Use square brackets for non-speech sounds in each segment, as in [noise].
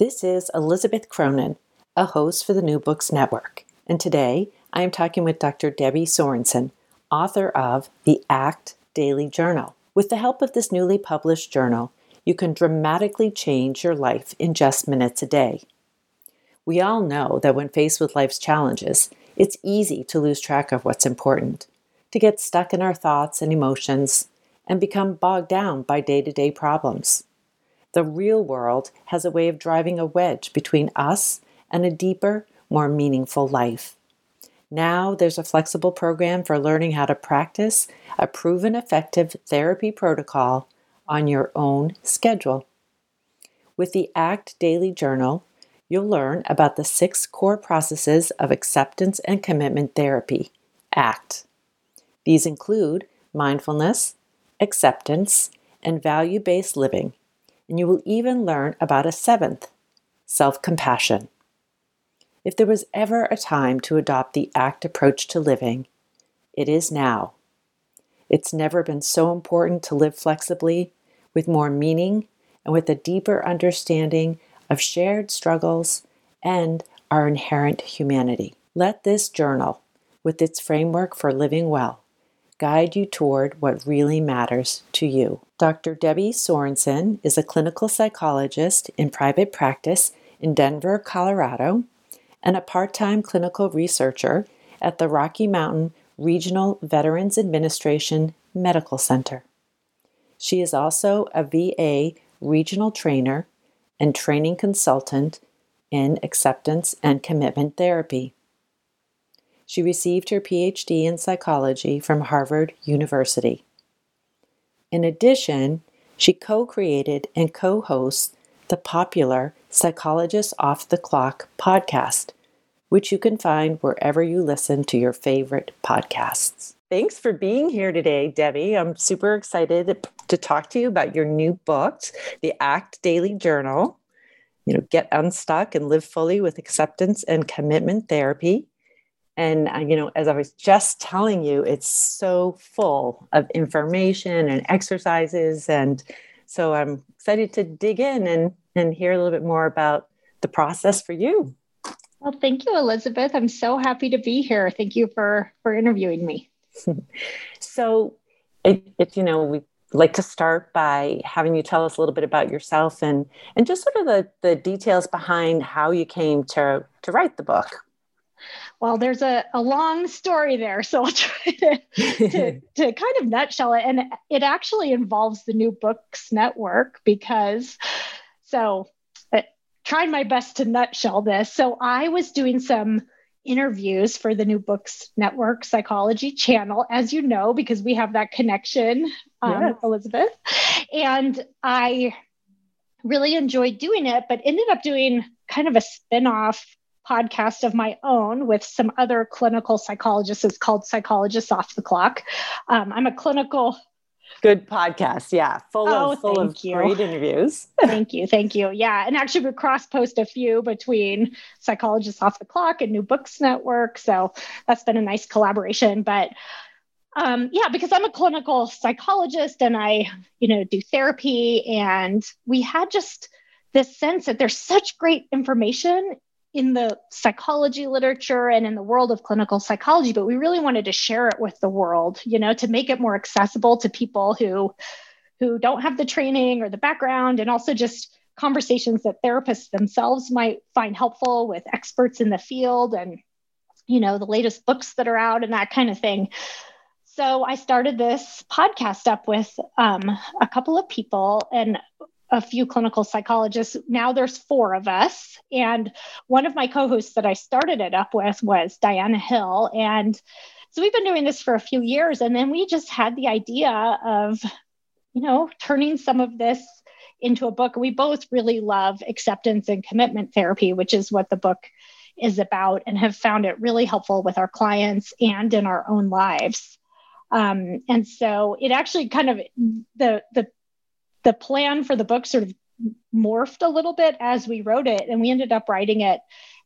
This is Elizabeth Cronin, a host for the New Books Network, and today I am talking with Dr. Debbie Sorensen, author of the ACT Daily Journal. With the help of this newly published journal, you can dramatically change your life in just minutes a day. We all know that when faced with life's challenges, it's easy to lose track of what's important, to get stuck in our thoughts and emotions, and become bogged down by day to day problems. The real world has a way of driving a wedge between us and a deeper, more meaningful life. Now there's a flexible program for learning how to practice a proven effective therapy protocol on your own schedule. With the ACT Daily Journal, you'll learn about the six core processes of acceptance and commitment therapy, ACT. These include mindfulness, acceptance, and value based living and you will even learn about a seventh self compassion. If there was ever a time to adopt the ACT approach to living, it is now. It's never been so important to live flexibly, with more meaning, and with a deeper understanding of shared struggles and our inherent humanity. Let this journal, with its framework for living well, guide you toward what really matters to you. Dr. Debbie Sorensen is a clinical psychologist in private practice in Denver, Colorado, and a part time clinical researcher at the Rocky Mountain Regional Veterans Administration Medical Center. She is also a VA regional trainer and training consultant in acceptance and commitment therapy. She received her PhD in psychology from Harvard University. In addition, she co created and co hosts the popular Psychologist Off the Clock podcast, which you can find wherever you listen to your favorite podcasts. Thanks for being here today, Debbie. I'm super excited to talk to you about your new book, The ACT Daily Journal. You know, get unstuck and live fully with acceptance and commitment therapy. And, uh, you know, as I was just telling you, it's so full of information and exercises. And so I'm excited to dig in and, and hear a little bit more about the process for you. Well, thank you, Elizabeth. I'm so happy to be here. Thank you for, for interviewing me. [laughs] so, it, it, you know, we like to start by having you tell us a little bit about yourself and and just sort of the the details behind how you came to to write the book well, there's a, a long story there, so I'll [laughs] try to, to, [laughs] to kind of nutshell it. And it actually involves the New Books Network because, so uh, trying my best to nutshell this. So I was doing some interviews for the New Books Network Psychology channel, as you know, because we have that connection, um, yes. Elizabeth. And I really enjoyed doing it, but ended up doing kind of a spin off podcast of my own with some other clinical psychologists. It's called Psychologists Off the Clock. Um, I'm a clinical. Good podcast, yeah, full oh, of full of you. great interviews. [laughs] thank you, thank you. Yeah, and actually we cross post a few between Psychologists Off the Clock and New Books Network, so that's been a nice collaboration. But um, yeah, because I'm a clinical psychologist and I, you know, do therapy, and we had just this sense that there's such great information in the psychology literature and in the world of clinical psychology, but we really wanted to share it with the world, you know, to make it more accessible to people who who don't have the training or the background and also just conversations that therapists themselves might find helpful with experts in the field and you know the latest books that are out and that kind of thing. So i started this podcast up with um, a couple of people and a few clinical psychologists. Now there's four of us. And one of my co hosts that I started it up with was Diana Hill. And so we've been doing this for a few years. And then we just had the idea of, you know, turning some of this into a book. We both really love acceptance and commitment therapy, which is what the book is about, and have found it really helpful with our clients and in our own lives. Um, and so it actually kind of the the the plan for the book sort of morphed a little bit as we wrote it, and we ended up writing it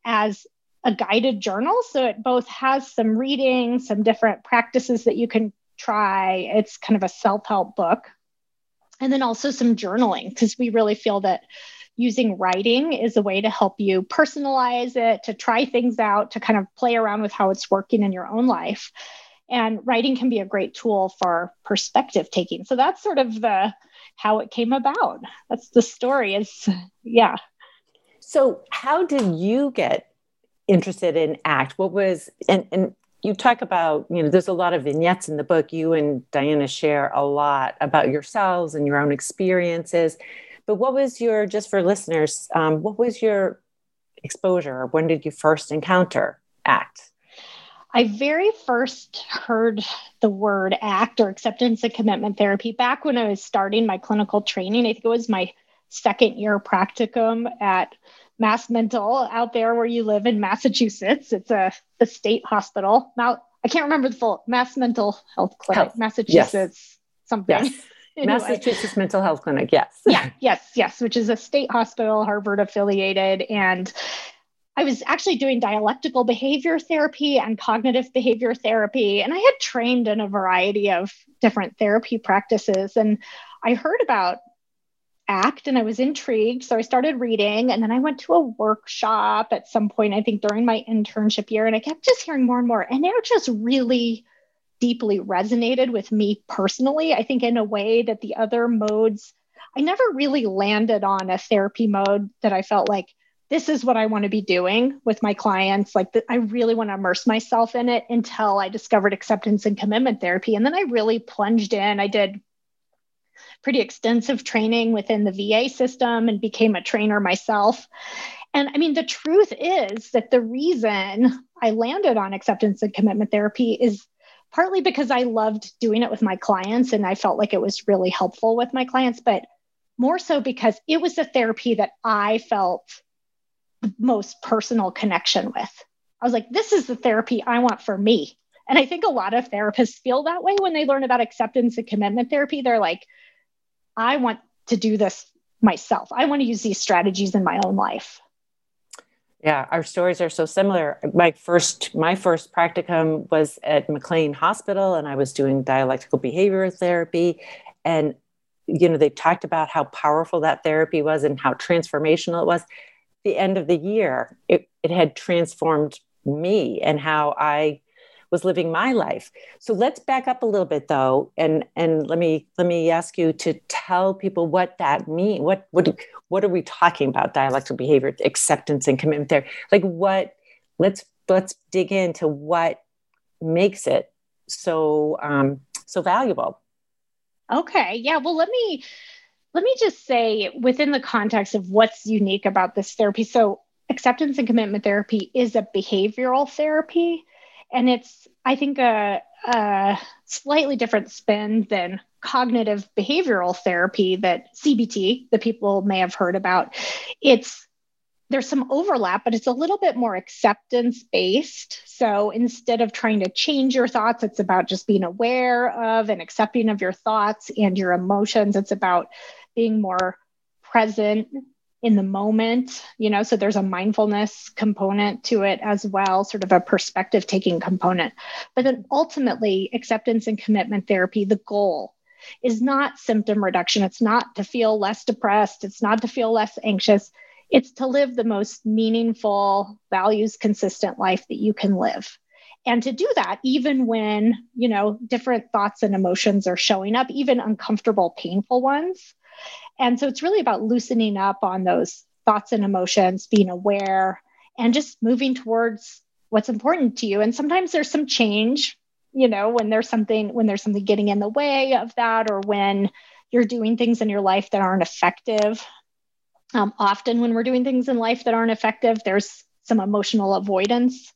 as a guided journal. So it both has some reading, some different practices that you can try. It's kind of a self help book. And then also some journaling, because we really feel that using writing is a way to help you personalize it, to try things out, to kind of play around with how it's working in your own life. And writing can be a great tool for perspective taking. So that's sort of the how it came about. That's the story is yeah. So how did you get interested in ACT? What was and and you talk about, you know, there's a lot of vignettes in the book. You and Diana share a lot about yourselves and your own experiences. But what was your, just for listeners, um, what was your exposure? When did you first encounter ACT? I very first heard the word ACT or acceptance and commitment therapy back when I was starting my clinical training. I think it was my second year practicum at Mass Mental out there where you live in Massachusetts. It's a the state hospital. Now I can't remember the full Mass Mental Health Clinic, Health. Massachusetts yes. something. Yes. [laughs] anyway. Massachusetts Mental Health Clinic. Yes. yeah. Yes. Yes. Which is a state hospital, Harvard affiliated, and I was actually doing dialectical behavior therapy and cognitive behavior therapy, and I had trained in a variety of different therapy practices. And I heard about act and I was intrigued. So I started reading and then I went to a workshop at some point, I think during my internship year, and I kept just hearing more and more. And it just really deeply resonated with me personally. I think in a way that the other modes, I never really landed on a therapy mode that I felt like this is what I want to be doing with my clients. Like, I really want to immerse myself in it until I discovered acceptance and commitment therapy. And then I really plunged in. I did pretty extensive training within the VA system and became a trainer myself. And I mean, the truth is that the reason I landed on acceptance and commitment therapy is partly because I loved doing it with my clients and I felt like it was really helpful with my clients, but more so because it was the therapy that I felt the most personal connection with. I was like, this is the therapy I want for me. And I think a lot of therapists feel that way when they learn about acceptance and commitment therapy. They're like, I want to do this myself. I want to use these strategies in my own life. Yeah, our stories are so similar. My first my first practicum was at McLean Hospital and I was doing dialectical behavior therapy and you know they talked about how powerful that therapy was and how transformational it was. The end of the year, it, it had transformed me and how I was living my life. So let's back up a little bit though, and and let me let me ask you to tell people what that means. What what what are we talking about? Dialectical behavior, acceptance, and commitment. There, like what? Let's let's dig into what makes it so um, so valuable. Okay, yeah. Well, let me let me just say within the context of what's unique about this therapy. So acceptance and commitment therapy is a behavioral therapy and it's i think a, a slightly different spin than cognitive behavioral therapy that cbt the people may have heard about it's there's some overlap, but it's a little bit more acceptance based. So instead of trying to change your thoughts, it's about just being aware of and accepting of your thoughts and your emotions. It's about being more present in the moment, you know, so there's a mindfulness component to it as well, sort of a perspective taking component. But then ultimately, acceptance and commitment therapy, the goal is not symptom reduction. It's not to feel less depressed, it's not to feel less anxious. It's to live the most meaningful, values consistent life that you can live. And to do that, even when, you know, different thoughts and emotions are showing up, even uncomfortable, painful ones, and so it's really about loosening up on those thoughts and emotions, being aware, and just moving towards what's important to you. And sometimes there's some change, you know, when there's something when there's something getting in the way of that, or when you're doing things in your life that aren't effective. Um, often, when we're doing things in life that aren't effective, there's some emotional avoidance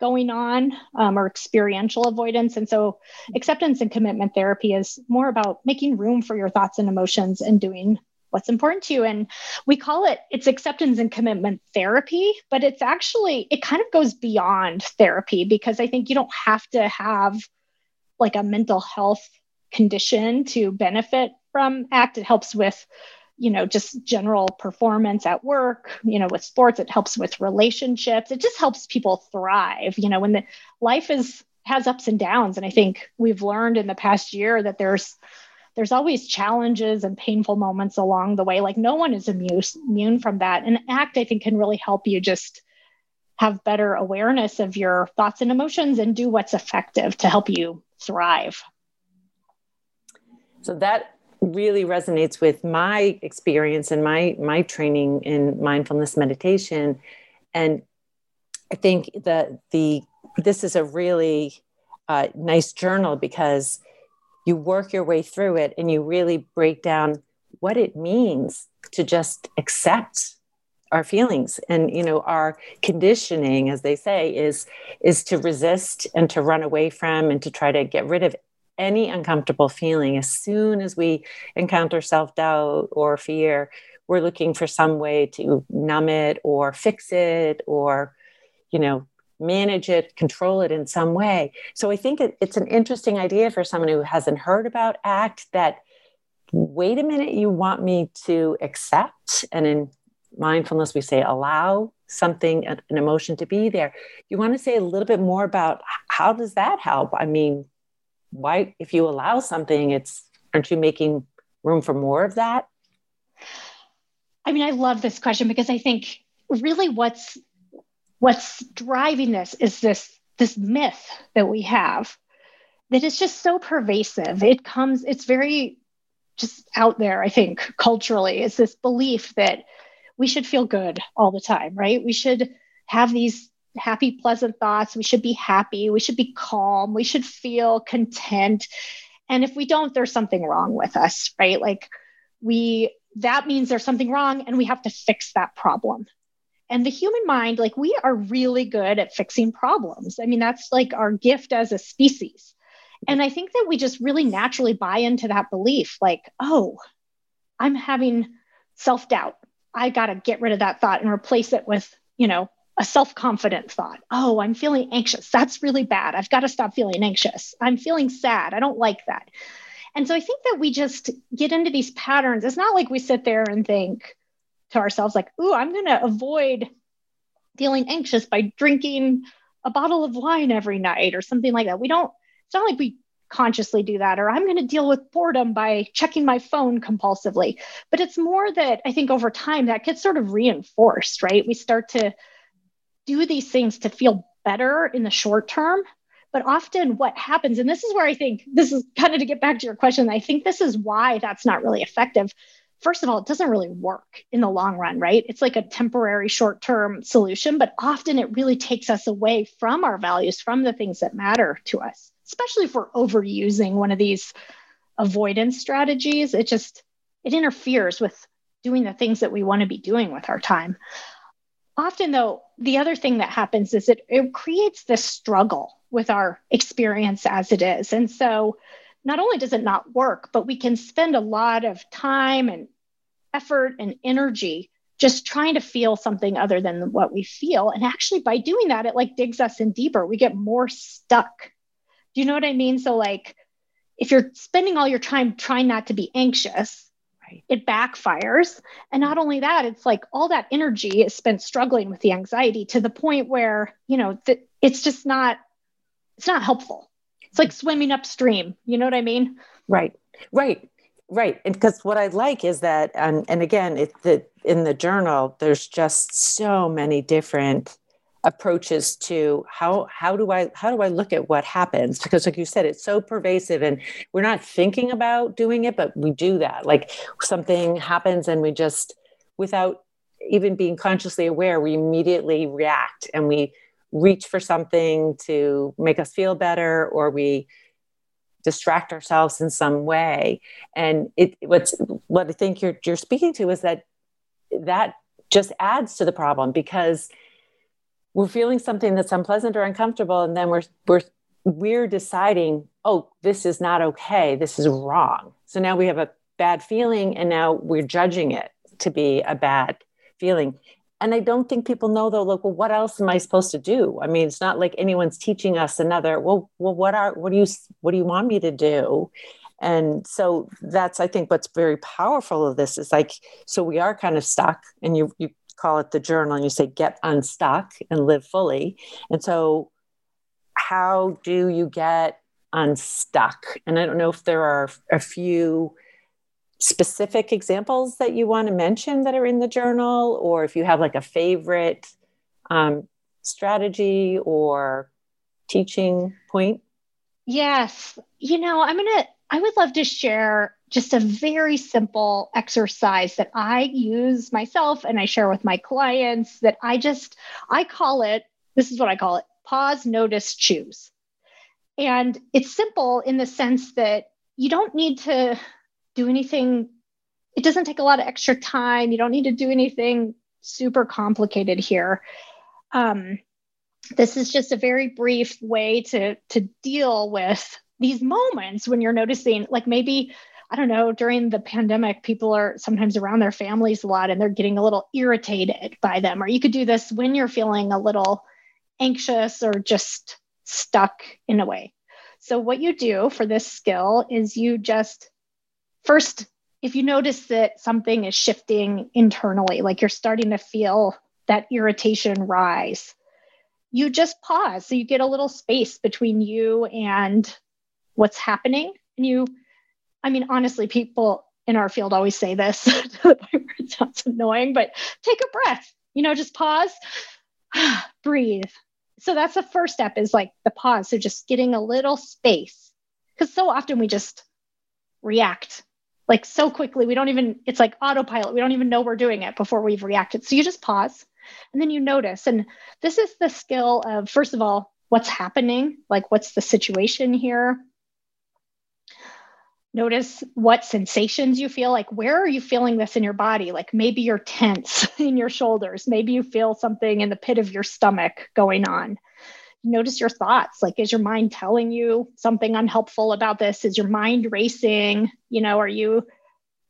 going on um, or experiential avoidance. And so, acceptance and commitment therapy is more about making room for your thoughts and emotions and doing what's important to you and we call it it's acceptance and commitment therapy but it's actually it kind of goes beyond therapy because i think you don't have to have like a mental health condition to benefit from act it helps with you know just general performance at work you know with sports it helps with relationships it just helps people thrive you know when the life is has ups and downs and i think we've learned in the past year that there's there's always challenges and painful moments along the way. Like no one is immune, immune from that. And ACT, I think, can really help you just have better awareness of your thoughts and emotions and do what's effective to help you thrive. So that really resonates with my experience and my my training in mindfulness meditation. And i think that the this is a really uh, nice journal because you work your way through it and you really break down what it means to just accept our feelings. And you know our conditioning as they say is is to resist and to run away from and to try to get rid of any uncomfortable feeling as soon as we encounter self-doubt or fear we're looking for some way to numb it or fix it or you know manage it, control it in some way. So I think it, it's an interesting idea for someone who hasn't heard about ACT that, wait a minute, you want me to accept. And in mindfulness, we say allow something, an emotion to be there. You want to say a little bit more about how does that help? I mean, why, if you allow something, it's, aren't you making room for more of that? I mean, I love this question because I think really what's what's driving this is this this myth that we have that is just so pervasive. It comes it's very just out there i think culturally. Is this belief that we should feel good all the time right? We should have these happy pleasant thoughts we should be happy we should be calm we should feel content and if we don't there's something wrong with us right like we that means there's something wrong and we have to fix that problem and the human mind, like we are really good at fixing problems. I mean, that's like our gift as a species. And I think that we just really naturally buy into that belief like, oh, I'm having self doubt. I got to get rid of that thought and replace it with, you know, a self confident thought. Oh, I'm feeling anxious. That's really bad. I've got to stop feeling anxious. I'm feeling sad. I don't like that. And so I think that we just get into these patterns. It's not like we sit there and think, to ourselves like, ooh, I'm going to avoid feeling anxious by drinking a bottle of wine every night or something like that. We don't, it's not like we consciously do that, or I'm going to deal with boredom by checking my phone compulsively. But it's more that I think over time that gets sort of reinforced, right? We start to do these things to feel better in the short term. But often what happens, and this is where I think this is kind of to get back to your question, I think this is why that's not really effective first of all, it doesn't really work in the long run, right? It's like a temporary short term solution, but often it really takes us away from our values, from the things that matter to us, especially if we're overusing one of these avoidance strategies. It just, it interferes with doing the things that we want to be doing with our time. Often, though, the other thing that happens is it, it creates this struggle with our experience as it is. And so, not only does it not work, but we can spend a lot of time and effort and energy just trying to feel something other than what we feel. And actually, by doing that, it like digs us in deeper. We get more stuck. Do you know what I mean? So, like, if you're spending all your time trying not to be anxious. It backfires. And not only that, it's like all that energy is spent struggling with the anxiety to the point where, you know, th- it's just not, it's not helpful it's like swimming upstream. You know what I mean? Right, right, right. And because what I like is that, and, and again, it's the, in the journal, there's just so many different approaches to how how do I how do I look at what happens? Because like you said it's so pervasive and we're not thinking about doing it but we do that. Like something happens and we just without even being consciously aware we immediately react and we reach for something to make us feel better or we distract ourselves in some way. And it what's what i think you're you're speaking to is that that just adds to the problem because we're feeling something that's unpleasant or uncomfortable and then we're we're we're deciding oh this is not okay this is wrong. So now we have a bad feeling and now we're judging it to be a bad feeling. And i don't think people know though like well what else am i supposed to do? I mean it's not like anyone's teaching us another well well what are what do you what do you want me to do? And so that's i think what's very powerful of this is like so we are kind of stuck and you you call it the journal and you say get unstuck and live fully. And so how do you get unstuck? And i don't know if there are a few specific examples that you want to mention that are in the journal or if you have like a favorite um, strategy or teaching point. Yes. You know i'm gonna i would love to share just a very simple exercise that i use myself and i share with my clients that i just i call it this is what i call it pause notice choose and it's simple in the sense that you don't need to do anything, it doesn't take a lot of extra time. You don't need to do anything super complicated here. Um, this is just a very brief way to, to deal with these moments when you're noticing, like maybe, I don't know, during the pandemic, people are sometimes around their families a lot and they're getting a little irritated by them. Or you could do this when you're feeling a little anxious or just stuck in a way. So, what you do for this skill is you just first, if you notice that something is shifting internally, like you're starting to feel that irritation rise, you just pause. So you get a little space between you and what's happening. And you, I mean, honestly, people in our field always say this. [laughs] it sounds annoying, but take a breath, you know, just pause, [sighs] breathe, so that's the first step is like the pause. So just getting a little space. Because so often we just react like so quickly. We don't even, it's like autopilot. We don't even know we're doing it before we've reacted. So you just pause and then you notice. And this is the skill of, first of all, what's happening? Like, what's the situation here? Notice what sensations you feel. Like, where are you feeling this in your body? Like, maybe you're tense [laughs] in your shoulders. Maybe you feel something in the pit of your stomach going on. Notice your thoughts. Like, is your mind telling you something unhelpful about this? Is your mind racing? You know, are you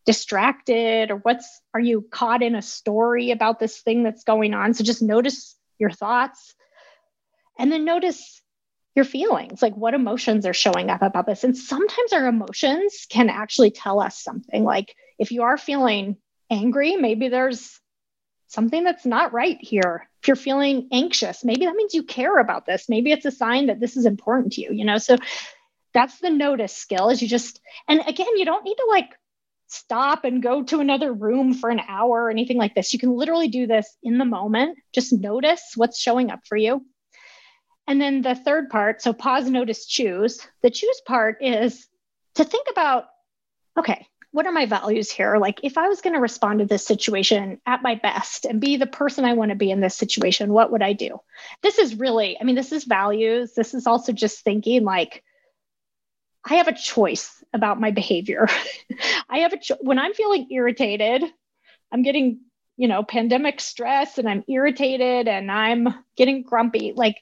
distracted or what's, are you caught in a story about this thing that's going on? So just notice your thoughts and then notice your feelings, like what emotions are showing up about this. And sometimes our emotions can actually tell us something. Like if you are feeling angry, maybe there's something that's not right here. If you're feeling anxious, maybe that means you care about this. Maybe it's a sign that this is important to you, you know? So that's the notice skill is you just, and again, you don't need to like stop and go to another room for an hour or anything like this. You can literally do this in the moment. Just notice what's showing up for you and then the third part, so pause, notice, choose. The choose part is to think about okay, what are my values here? Like, if I was going to respond to this situation at my best and be the person I want to be in this situation, what would I do? This is really, I mean, this is values. This is also just thinking like, I have a choice about my behavior. [laughs] I have a cho- when I'm feeling irritated, I'm getting, you know, pandemic stress and I'm irritated and I'm getting grumpy. Like,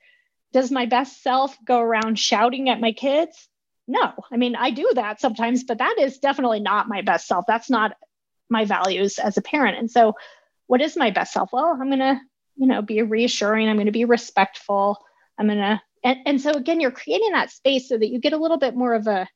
does my best self go around shouting at my kids? No. I mean, I do that sometimes, but that is definitely not my best self. That's not my values as a parent. And so, what is my best self? Well, I'm going to, you know, be reassuring. I'm going to be respectful. I'm going to, and, and so again, you're creating that space so that you get a little bit more of a,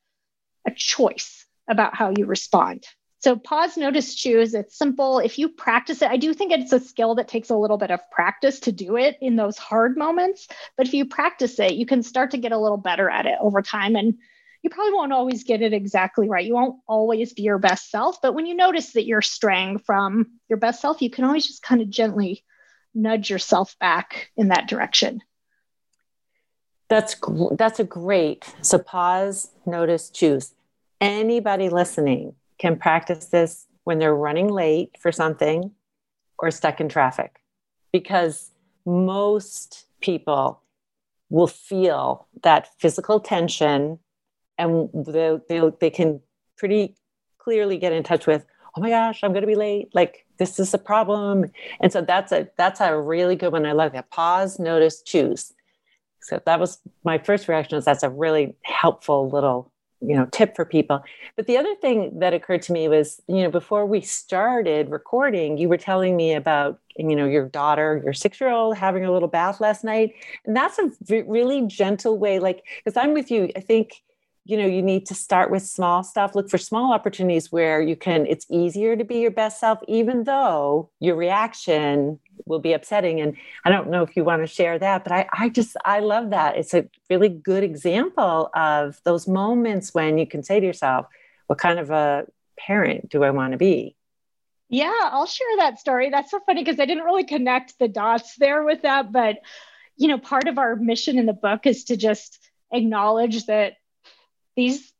a choice about how you respond. So pause, notice, choose. It's simple. If you practice it, I do think it's a skill that takes a little bit of practice to do it in those hard moments. But if you practice it, you can start to get a little better at it over time. And you probably won't always get it exactly right. You won't always be your best self. But when you notice that you're straying from your best self, you can always just kind of gently nudge yourself back in that direction. That's that's a great. So pause, notice, choose. Anybody listening can practice this when they're running late for something or stuck in traffic. Because most people will feel that physical tension and they, they, they can pretty clearly get in touch with oh my gosh i'm going to be late. Like this is a problem. And so that's a that's a really good one. I love that. Pause notice choose. So that was my first reaction is that's a really helpful little you know tip for people. But the other thing that occurred to me was you know before we started recording you were telling me about you know your daughter your six year old having a little bath last night. And that's a really gentle way like because i'm with you i think you know you need to start with small stuff. Look for small opportunities where you can it's easier to be your best self even though your reaction will be upsetting. And i don't know if you want to share that but i i just i love that. It's a really good example of those moments when you can say to yourself what kind of a parent do i want to be? Yeah i'll share that story. That's so funny because i didn't really connect the dots there with that but you know part of our mission in the book is to just acknowledge that these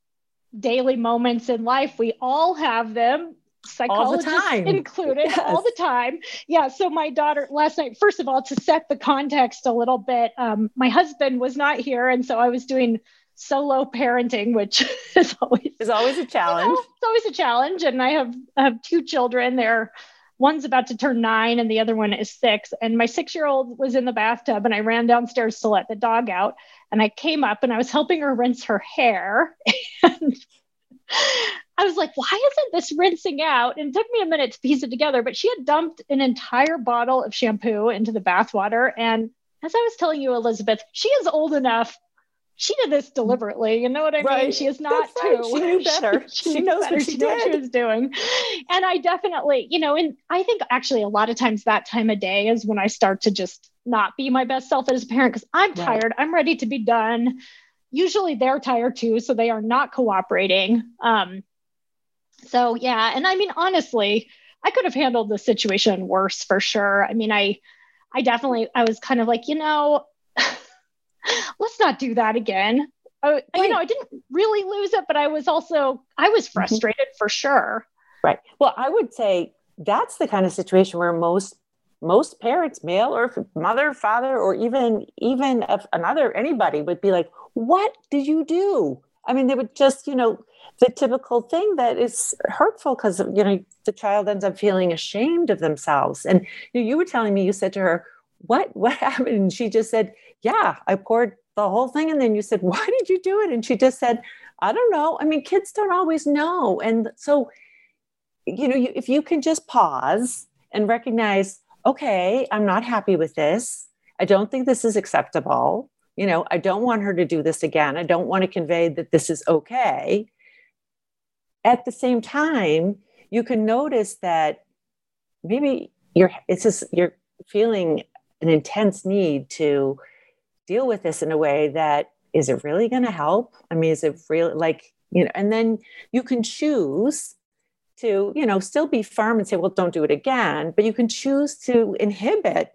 daily moments in life we all have them psychologists included [laughs] yes. all the time. Yeah. So my daughter last night, first of all, to set the context a little bit, um, my husband was not here, and so I was doing solo parenting, which [laughs] is always is always a challenge. You know, it's always a challenge, and I have I have two children. They're one's about to turn nine, and the other one is six. And my six year old was in the bathtub, and I ran downstairs to let the dog out. And I came up and I was helping her rinse her hair. [laughs] And I was like, why isn't this rinsing out? And it took me a minute to piece it together, but she had dumped an entire bottle of shampoo into the bathwater. And as I was telling you, Elizabeth, she is old enough. She did this deliberately. You know what I right. mean? She is not right. two. She knew [laughs] better. she, she, she knows better. what she, she did. what she was doing. And I definitely, you know, and I think actually a lot of times that time of day is when I start to just not be my best self as a parent because I'm right. tired. I'm ready to be done. Usually they're tired too, so they are not cooperating. Um, so yeah, and I mean honestly, I could have handled the situation worse for sure. I mean, I I definitely I was kind of like, you know, [laughs] let's not do that again. I, right. You know, I didn't really lose it, but I was also I was mm-hmm. frustrated mm-hmm. for sure. Right. Well, I would say that's the kind of situation where most most parents, male or mother, father, or even even if another anybody would be like, "What did you do?" I mean, they would just, you know, the typical thing that is hurtful because you know the child ends up feeling ashamed of themselves. And you, know, you were telling me you said to her what what [laughs] happened? And she just said yeah i poured the whole thing and then you said why did you do it? And she just said i don't know. I mean kids don't always know. And so you know you, if you can just pause and recognize okay i'm not happy with this. I don't think this is acceptable. You know i don't want her to do this again. I don't want to convey that this is okay. At the same time, you can notice that maybe you're it's just you're feeling an intense need to deal with this in a way that is it really going to help? I mean, is it really like, you know, and then you can choose to, you know, still be firm and say, well, don't do it again, but you can choose to inhibit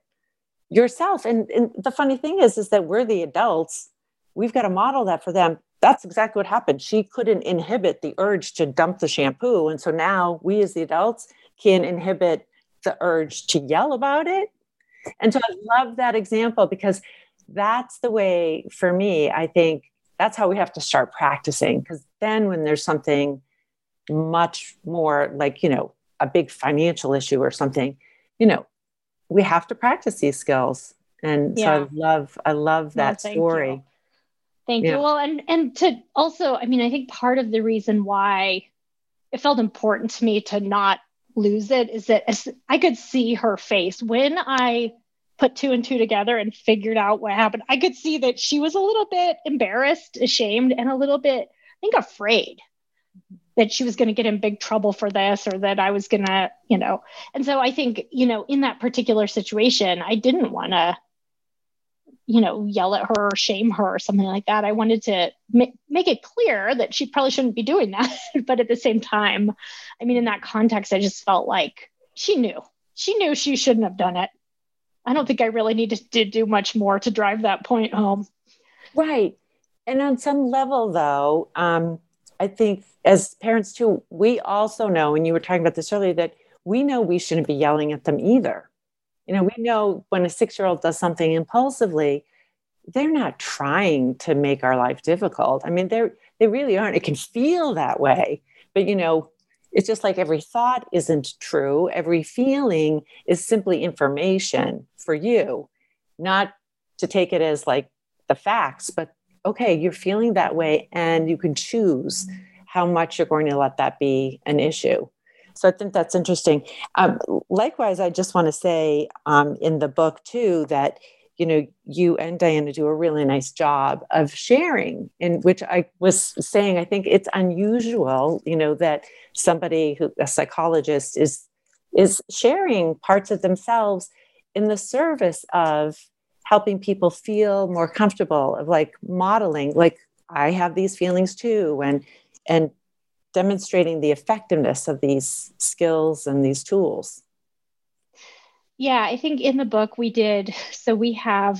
yourself. And, and the funny thing is, is that we're the adults. We've got to model that for them that's exactly what happened. She couldn't inhibit the urge to dump the shampoo. And so now we as the adults can inhibit the urge to yell about it. And so I love that example because that's the way for me, I think that's how we have to start practicing. Because then when there's something much more like, you know, a big financial issue or something, you know, we have to practice these skills. And yeah. so I love, I love that no, story. You. Thank yeah. you. Well, and and to also, I mean, I think part of the reason why it felt important to me to not lose it is that I could see her face when I put two and two together and figured out what happened. I could see that she was a little bit embarrassed, ashamed, and a little bit, I think, afraid that she was going to get in big trouble for this or that I was going to, you know. And so I think, you know, in that particular situation, I didn't want to you know, yell at her or shame her or something like that. I wanted to ma- make it clear that she probably shouldn't be doing that. [laughs] but at the same time, I mean, in that context, I just felt like she knew. She knew she shouldn't have done it. I don't think I really needed to do much more to drive that point home. Right. And on some level, though, um, I think as parents too, we also know, and you were talking about this earlier, that we know we shouldn't be yelling at them either. You know, we know when a six year old does something impulsively, they're not trying to make our life difficult. I mean, they're they really aren't. It can feel that way, but you know, it's just like every thought isn't true. Every feeling is simply information for you, not to take it as like the facts, but okay, you're feeling that way, and you can choose how much you're going to let that be an issue. So I think that's interesting. Um, likewise, I just want to say um, in the book too that you know you and Diana do a really nice job of sharing. In which I was saying, I think it's unusual, you know, that somebody who a psychologist is is sharing parts of themselves in the service of helping people feel more comfortable of like modeling. Like i have these feelings too and and demonstrating the effectiveness of these skills and these tools. Yeah i think in the book we did so we have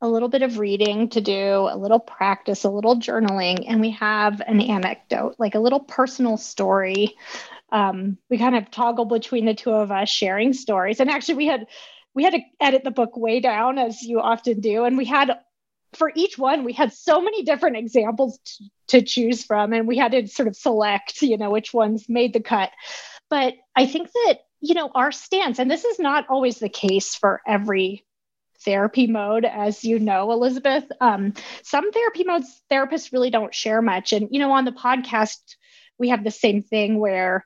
a little bit of reading to do a little practice a little journaling and we have an anecdote like a little personal story. Um, we kind of toggle between the two of us sharing stories. And actually we had we had to edit the book way down as you often do. And we had for each one we had so many different examples t- to choose from. And we had to sort of select you know which ones made the cut. But i think that you know our stance and this is not always the case for every therapy mode as you know elizabeth um, some therapy modes therapists really don't share much. And you know on the podcast we have the same thing where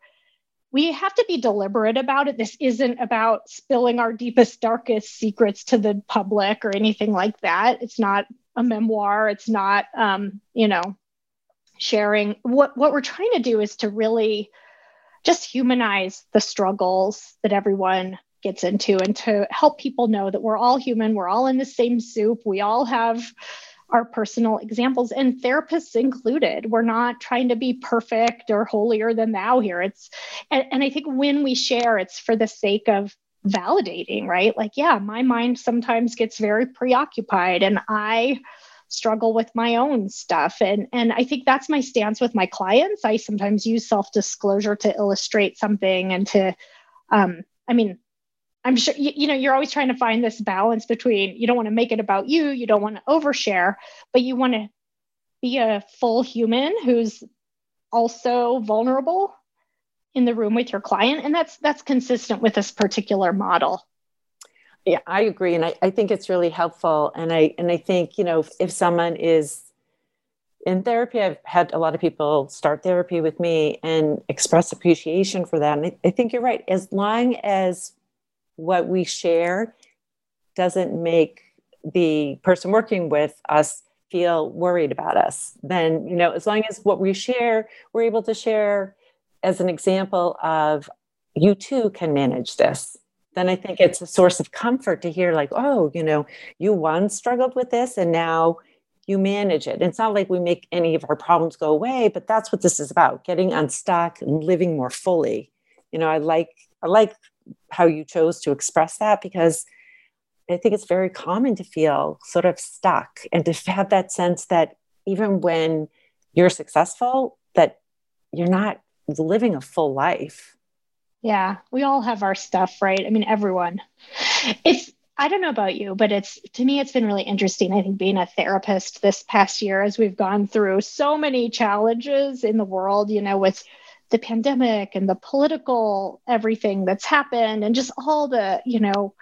we have to be deliberate about it. This isn't about spilling our deepest, darkest secrets to the public or anything like that. It's not a memoir. It's not, um, you know, sharing. What what we're trying to do is to really just humanize the struggles that everyone gets into, and to help people know that we're all human. We're all in the same soup. We all have our personal examples and therapists included. We're not trying to be perfect or holier than thou here. It's and, and I think when we share, it's for the sake of validating, right? Like, yeah, my mind sometimes gets very preoccupied and I struggle with my own stuff. And and I think that's my stance with my clients. I sometimes use self-disclosure to illustrate something and to um, I mean, I'm sure you, you, know you're always trying to find this balance between you don't want to make it about you, you don't want to overshare, but you want to be a full human who's also vulnerable in the room with your client and that's that's consistent with this particular model. Yeah i agree and I, I think it's really helpful and i and i think you know if, if someone is in therapy i've had a lot of people start therapy with me and express appreciation for that and I, I think you're right. As long as what we share doesn't make the person working with us feel worried about us. Then you know as long as what we share we're able to share as an example of you too can manage this then i think it's a source of comfort to hear like oh you know you once struggled with this and now you manage it. It's not like we make any of our problems go away but that's what this is about getting unstuck and living more fully. You know i like i like how you chose to express that because I think it's very common to feel sort of stuck and to have that sense that even when you're successful, that you're not living a full life. Yeah, we all have our stuff, right? I mean, everyone. It's, I don't know about you, but it's, to me, it's been really interesting. I think being a therapist this past year, as we've gone through so many challenges in the world, you know, with the pandemic and the political everything that's happened and just all the you know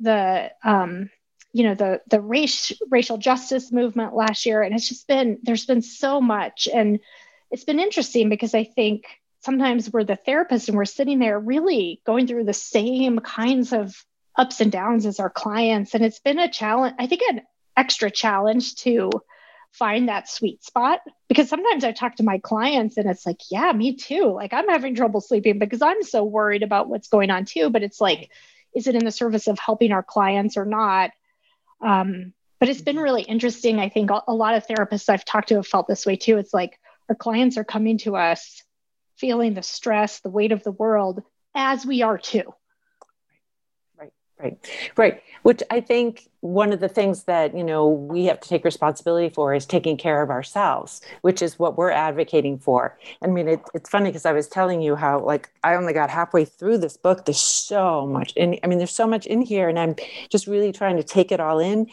the um you know the the race racial justice movement last year. And it's just been there's been so much. And it's been interesting because i think sometimes we're the therapist and we're sitting there really going through the same kinds of ups and downs as our clients. And it's been a challenge i think an extra challenge to find that sweet spot because sometimes I talk to my clients and it's like, yeah, me too. Like I'm having trouble sleeping because I'm so worried about what's going on too. But it's like, is it in the service of helping our clients or not? Um, but it's been really interesting. I think a lot of therapists I've talked to have felt this way too. It's like our clients are coming to us feeling the stress, the weight of the world as we are too. Right, right. Which I think one of the things that you know we have to take responsibility for is taking care of ourselves, which is what we're advocating for. I mean, it, it's funny because I was telling you how like I only got halfway through this book. There's so much, and I mean, there's so much in here, and I'm just really trying to take it all in.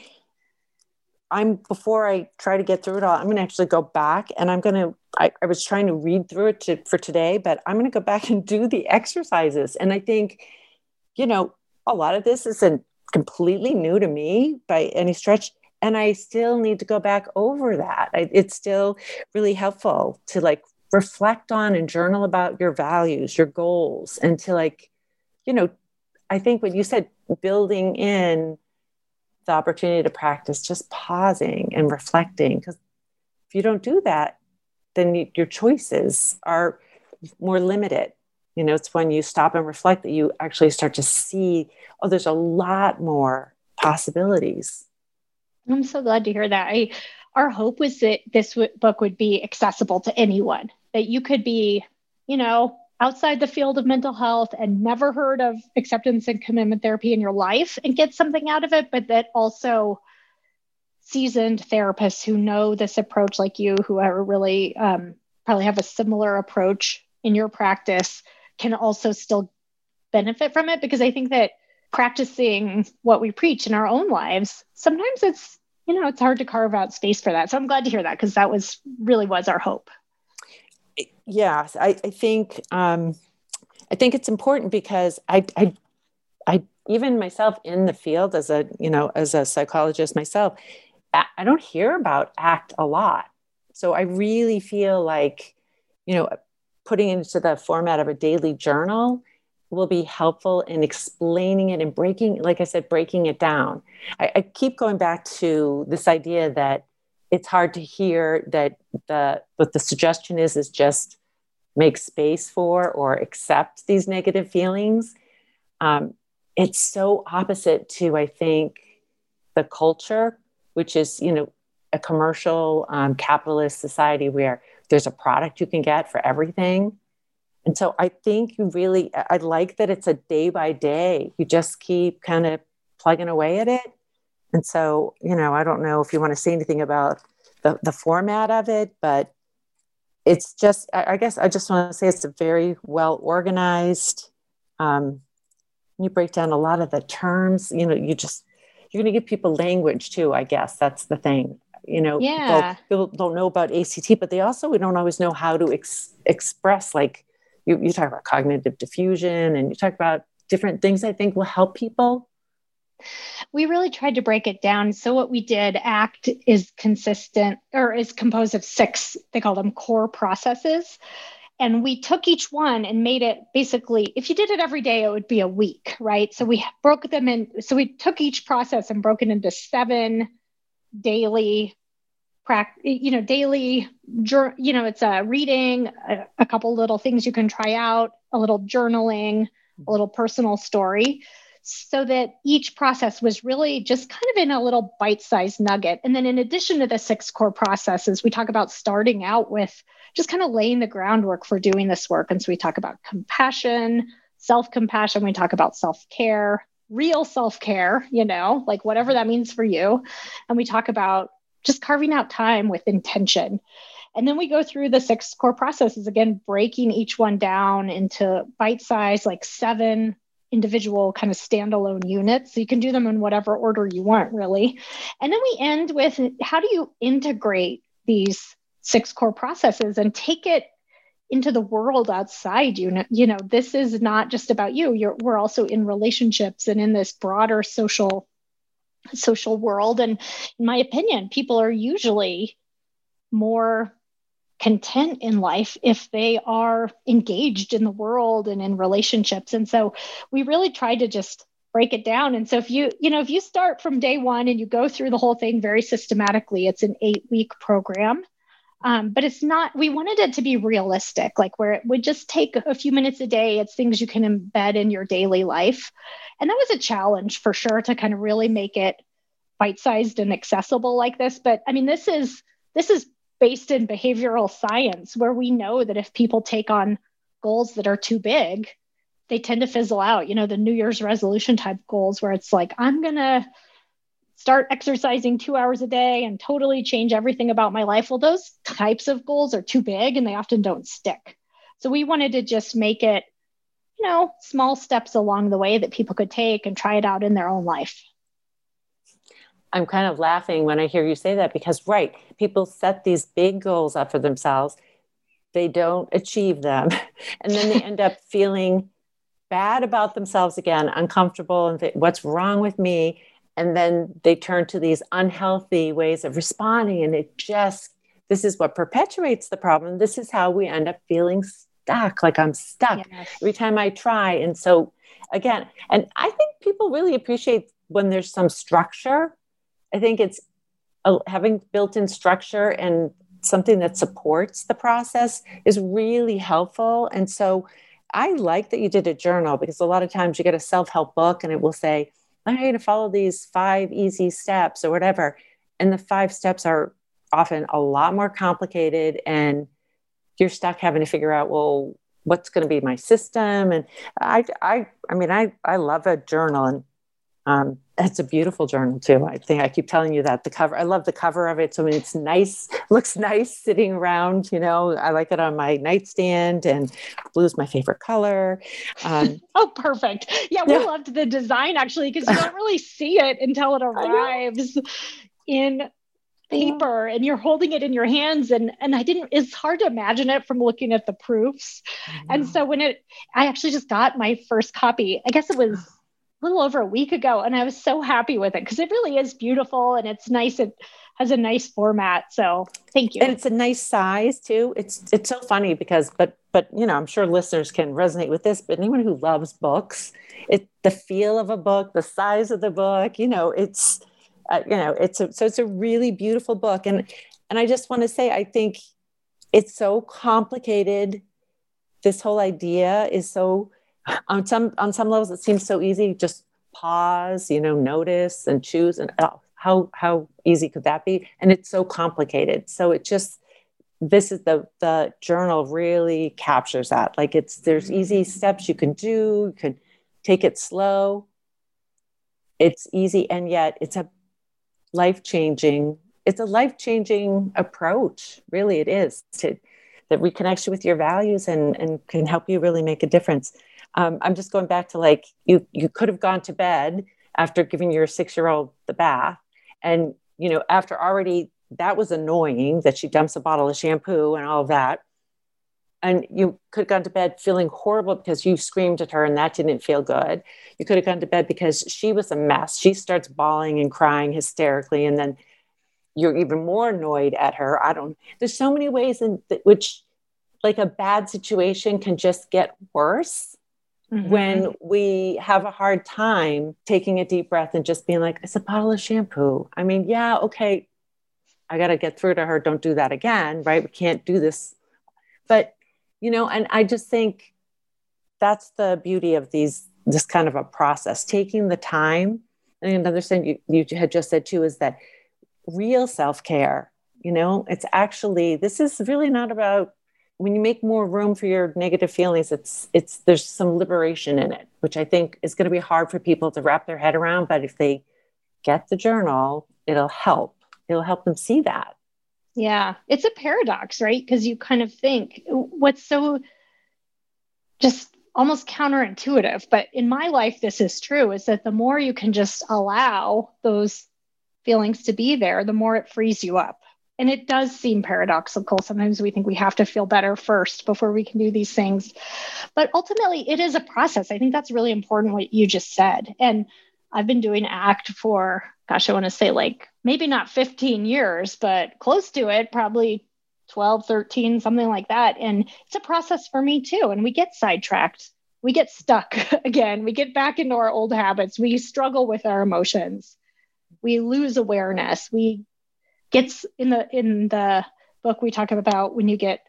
I'm before I try to get through it all, I'm going to actually go back and I'm going to. I, I was trying to read through it to, for today, but I'm going to go back [laughs] and do the exercises, and I think, you know a lot of this isn't completely new to me by any stretch. and I still need to go back over that. I, it's still really helpful to like reflect on and journal about your values, your goals, and to like, you know, I think what you said, building in the opportunity to practice just pausing and reflecting. Because if you don't do that, then your choices are more limited. You know, it's when you stop and reflect that you actually start to see, oh, there's a lot more possibilities. I'm so glad to hear that. I, our hope was that this w- book would be accessible to anyone, that you could be, you know, outside the field of mental health and never heard of acceptance and commitment therapy in your life and get something out of it, but that also seasoned therapists who know this approach, like you, who are really um, probably have a similar approach in your practice, can also still benefit from it. Because I think that practicing what we preach in our own lives, sometimes it's you know it's hard to carve out space for that. So I'm glad to hear that because that was really was our hope yeah, I, I think um, I think it's important because I, I, I even myself in the field as a you know as a psychologist myself, I don't hear about ACT a lot. So I really feel like you know putting it into the format of a daily journal will be helpful in explaining it and breaking, like I said, breaking it down. I, I keep going back to this idea that it's hard to hear that the what the suggestion is is just make space for or accept these negative feelings um, it's so opposite to i think the culture which is you know a commercial um, capitalist society where there's a product you can get for everything and so i think you really i like that it's a day by day you just keep kind of plugging away at it and so, you know, I don't know if you want to say anything about the, the format of it, but it's just, I, I guess I just want to say it's a very well organized. Um, you break down a lot of the terms, you know, you just, you're going to give people language too, I guess. That's the thing. You know, yeah. people, people don't know about ACT, but they also, we don't always know how to ex- express, like, you, you talk about cognitive defusion and you talk about different things I think will help people we really tried to break it down. So what we did, ACT is consistent or is composed of six, they call them core processes. And we took each one and made it basically, if you did it every day, it would be a week, right? So we broke them in. So we took each process and broke it into seven daily practice, you know daily you know it's a reading a, a couple little things you can try out a little journaling a little personal story so that each process was really just kind of in a little bite sized nugget. And then, in addition to the six core processes, we talk about starting out with just kind of laying the groundwork for doing this work. And so, we talk about compassion, self compassion, we talk about self care, real self care, you know, like whatever that means for you. And we talk about just carving out time with intention. And then we go through the six core processes again, breaking each one down into bite size, like seven individual kind of standalone units. So you can do them in whatever order you want, really. And then we end with how do you integrate these six core processes and take it into the world outside you know, you know this is not just about you You're, we're also in relationships and in this broader social social world and in my opinion people are usually more content in life if they are engaged in the world and in relationships. And so we really try to just break it down. And so if you, you know, if you start from day one and you go through the whole thing very systematically, it's an eight week program. Um, but it's not, we wanted it to be realistic, like where it would just take a few minutes a day. It's things you can embed in your daily life. And that was a challenge for sure to kind of really make it bite sized and accessible like this. But I mean, this is, this is based in behavioral science, where we know that if people take on goals that are too big, they tend to fizzle out. You know, the New Year's resolution type goals, where it's like, I'm going to start exercising two hours a day and totally change everything about my life. Well, those types of goals are too big and they often don't stick. So we wanted to just make it, you know, small steps along the way that people could take and try it out in their own life. I'm kind of laughing when I hear you say that because, right, people set these big goals up for themselves, they don't achieve them, [laughs] and then they end up feeling bad about themselves again, uncomfortable, and what's wrong with me? And then they turn to these unhealthy ways of responding and it just this is what perpetuates the problem. This is how we end up feeling stuck like i'm stuck yes. every time i try. And so again and i think people really appreciate when there's some structure. I think it's uh, having built-in structure and something that supports the process is really helpful. And so i like that you did a journal because a lot of times you get a self-help book and it will say I'm going to follow these five easy steps or whatever. And the five steps are often a lot more complicated and you're stuck having to figure out, well, what's going to be my system? And I, I, I mean, I, I love a journal and um, it's a beautiful journal too. I think I keep telling you that the cover. I love the cover of it. So I mean, it's nice, [laughs] looks nice sitting around. You know, I like it on my nightstand, and blue is my favorite color. Um, [laughs] oh, perfect. Yeah, we yeah. loved the design actually because you [laughs] don't really see it until it arrives in paper and you're holding it in your hands and and I didn't it's hard to imagine it from looking at the proofs. And so when it I actually just got my first copy. I guess it was little over a week ago and I was so happy with it because it really is beautiful and it's nice. It has a nice format. So thank you. And it's a nice size too. It's it's so funny because but but you know, I'm sure listeners can resonate with this, but anyone who loves books, it the feel of a book, the size of the book, you know, it's uh, you know, it's a, so it's a really beautiful book and and I just want to say I think it's so complicated. This whole idea is so on some on some levels it seems so easy just pause you know notice and choose and oh, how how easy could that be? And it's so complicated. So it just this is the the journal really captures that. Like it's there's easy mm. steps you can do you can take it slow. It's easy and yet it's a life changing it's a life changing approach. Really it is to that reconnects you with your values and and can help you really make a difference um, i'm just going back to like you you could have gone to bed after giving your six year old the bath. And you know after already that was annoying that she dumps a bottle of shampoo and all of that. And you could have gone to bed feeling horrible because you screamed at her and that didn't feel good. You could have gone to bed because she was a mess. She starts bawling and crying hysterically and then you're even more annoyed at her. I don't there's so many ways in th- which like a bad situation can just get worse mm-hmm. when we have a hard time taking a deep breath and just being like, it's a bottle of shampoo. I mean, yeah, okay, I got to get through to her. Don't do that again, right? We can't do this. But, you know, and I just think that's the beauty of these, this kind of a process, taking the time. And another thing you, you had just said too is that real self care, you know, it's actually, this is really not about when you make more room for your negative feelings it's it's there's some liberation in it which i think is going to be hard for people to wrap their head around but if they get the journal it'll help. It'll help them see that. Yeah it's a paradox right? Because you kind of think what's so just almost counterintuitive but in my life this is true is that the more you can just allow those feelings to be there the more it frees you up and it does seem paradoxical. Sometimes we think we have to feel better first before we can do these things. But ultimately, it is a process. I think that's really important what you just said. And I've been doing ACT for, gosh, I want to say like maybe not 15 years, but close to it, probably 12, 13, something like that. And it's a process for me too. And we get sidetracked. We get stuck [laughs] again. We get back into our old habits. We struggle with our emotions. We lose awareness. We gets in the in the book we talk about when you get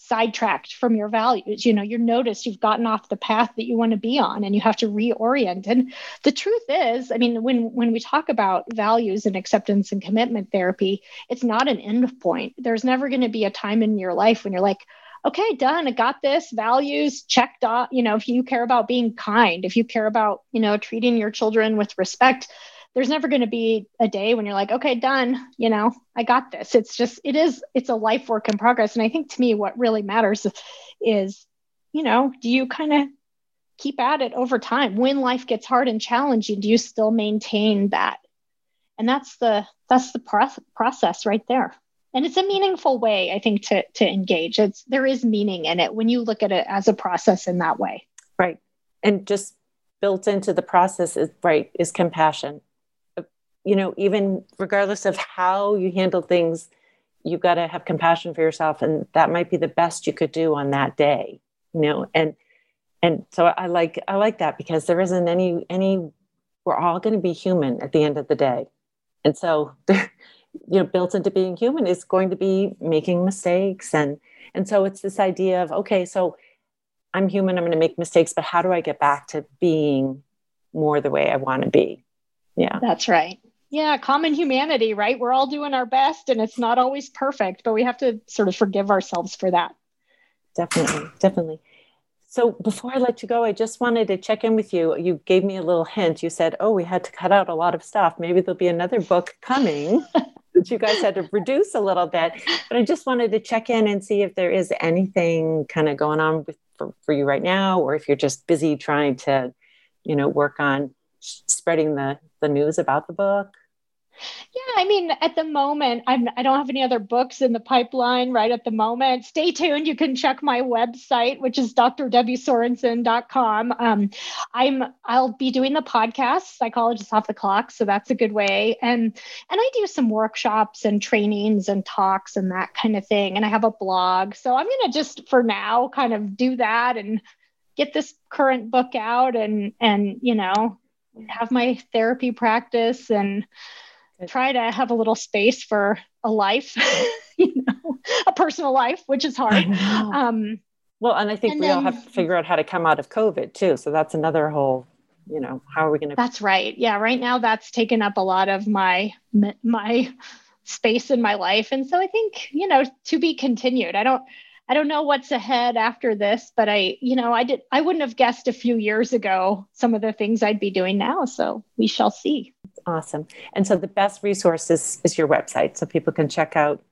sidetracked from your values you know you're noticed you've gotten off the path that you want to be on and you have to reorient. And the truth is i mean when when we talk about values and acceptance and commitment therapy it's not an end point. There's never going to be a time in your life when you're like okay done i got this values checked off. You know if you care about being kind if you care about you know treating your children with respect there's never going to be a day when you're like okay done you know i got this. It's just it is it's a life work in progress. And i think to me what really matters is you know do you kind of keep at it over time? When life gets hard and challenging do you still maintain that? And that's the that's the pro- process right there. And it's a meaningful way i think to to engage. It's there is meaning in it when you look at it as a process in that way. Right. And just built into the process is right is compassion you know, even regardless of how you handle things, you've got to have compassion for yourself. And that might be the best you could do on that day, you know, and, and so I like, I like that because there isn't any, any, we're all going to be human at the end of the day. And so, [laughs] you know, built into being human is going to be making mistakes. And, and so it's this idea of, okay, so I'm human, I'm going to make mistakes, but how do I get back to being more the way I want to be? Yeah. That's right. Yeah, common humanity, right? We're all doing our best and it's not always perfect, but we have to sort of forgive ourselves for that. Definitely, definitely. So before I let you go, I just wanted to check in with you. You gave me a little hint. You said, "Oh, we had to cut out a lot of stuff. Maybe there'll be another book coming." [laughs] that you guys had to reduce a little bit. But I just wanted to check in and see if there is anything kind of going on with, for, for you right now, or if you're just busy trying to, you know, work on spreading the the news about the book? Yeah, I mean, at the moment, I'm I don't have any other books in the pipeline right at the moment. Stay tuned. You can check my website, which is drdebbiesorensen.com. Um, I'm I'll be doing the podcast, Psychologists Off the Clock, so that's a good way. And and I do some workshops and trainings and talks and that kind of thing. And I have a blog, so I'm gonna just for now kind of do that and get this current book out and and you know have my therapy practice and try to have a little space for a life, [laughs] you know, a personal life, which is hard. Um, well, and I think and we then, all have to figure out how to come out of COVID too. So that's another whole, you know, how are we going to? That's right. Yeah. Right now, that's taken up a lot of my my space in my life, and so I think you know to be continued. I don't. I don't know what's ahead after this, but I, you know, I did I wouldn't have guessed a few years ago some of the things I'd be doing now. So we shall see. Awesome. And so the best resource is, is your website. So people can check out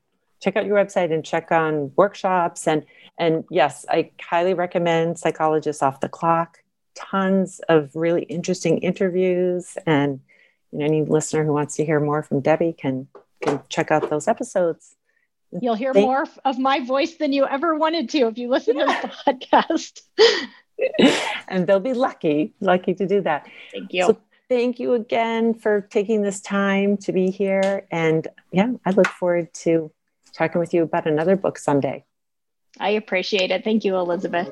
check out your website and check on workshops and and yes, I highly recommend Psychologists Off the Clock. Tons of really interesting interviews and you know, any listener who wants to hear more from Debbie can can check out those episodes. You'll hear Thank- more of my voice than you ever wanted to if you listen yeah. to the podcast. [laughs] and they'll be lucky, lucky to do that. Thank you. So thank you again for taking this time to be here. And yeah, I look forward to talking with you about another book someday. I appreciate it. Thank you, Elizabeth.